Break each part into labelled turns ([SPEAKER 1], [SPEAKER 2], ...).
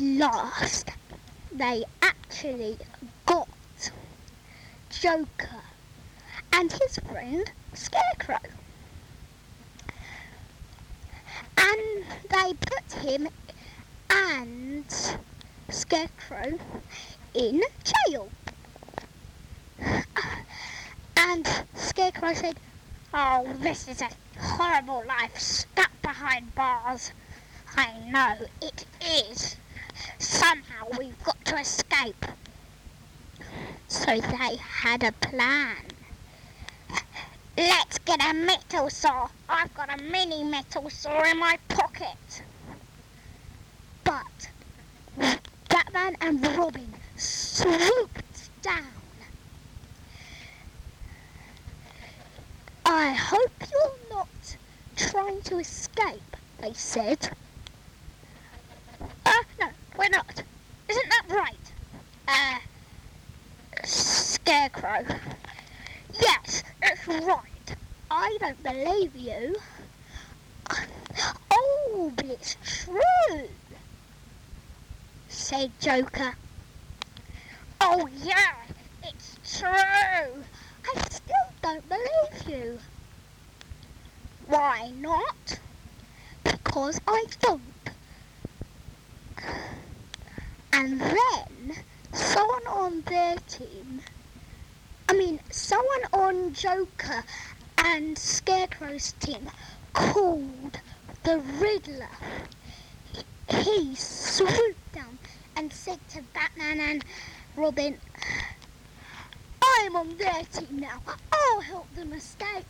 [SPEAKER 1] Last, they actually got Joker and his friend Scarecrow. And they put him and Scarecrow in jail. And Scarecrow said, Oh, this is a horrible life stuck behind bars. I know it is. Somehow we've got to escape. So they had a plan. Let's get a metal saw. I've got a mini metal saw in my pocket. But Batman and Robin swooped down. I hope you're not trying to escape, they said. Scarecrow. Yes, it's right. I don't believe you. Oh, but it's true, said Joker. Oh, yeah, it's true. I still don't believe you. Why not? Because I don't. And then someone on their team, someone on Joker and Scarecrow's team called the Riddler. He swooped down and said to Batman and Robin, I'm on their team now. I'll help them escape.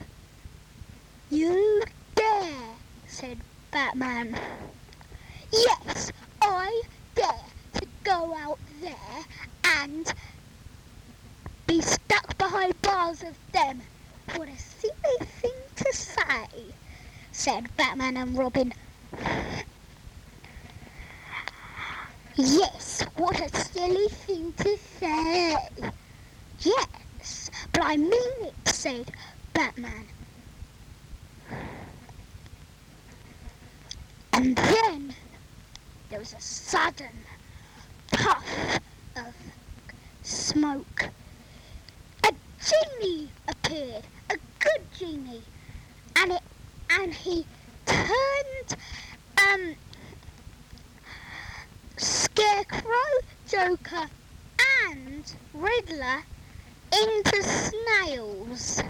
[SPEAKER 1] You dare, said Batman. Yes, I dare to go out there and behind bars of them. What a silly thing to say, said Batman and Robin. Yes, what a silly thing to say. Yes, but I mean it, said Batman. And then there was a sudden puff of smoke. Genie appeared, a good genie, and it and he turned um Scarecrow, Joker, and Riddler into snails.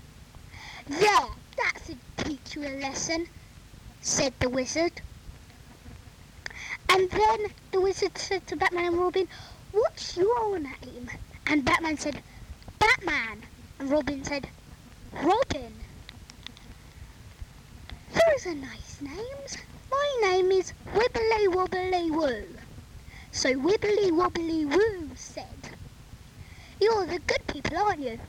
[SPEAKER 1] There, that's a teach you a lesson, said the wizard. And then the wizard said to Batman and Robin, What's your name? And Batman said, Batman. And Robin said, Robin. Those are nice names. My name is Wibbly Wobbly Woo. So Wibbly Wobbly Woo said, You're the good people, aren't you?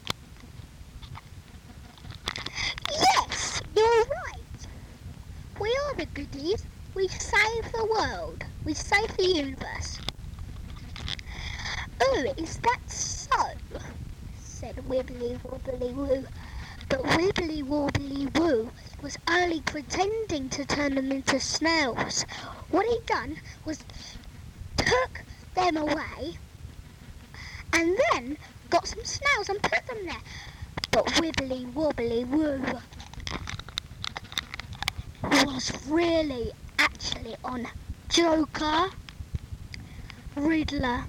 [SPEAKER 1] Yes, you're right. We are the goodies. We save the world. We save the universe. Oh, is that? Said Wibbly Wobbly Woo. But Wibbly Wobbly Woo was only pretending to turn them into snails. What he'd done was took them away and then got some snails and put them there. But Wibbly Wobbly Woo was really actually on Joker, Riddler,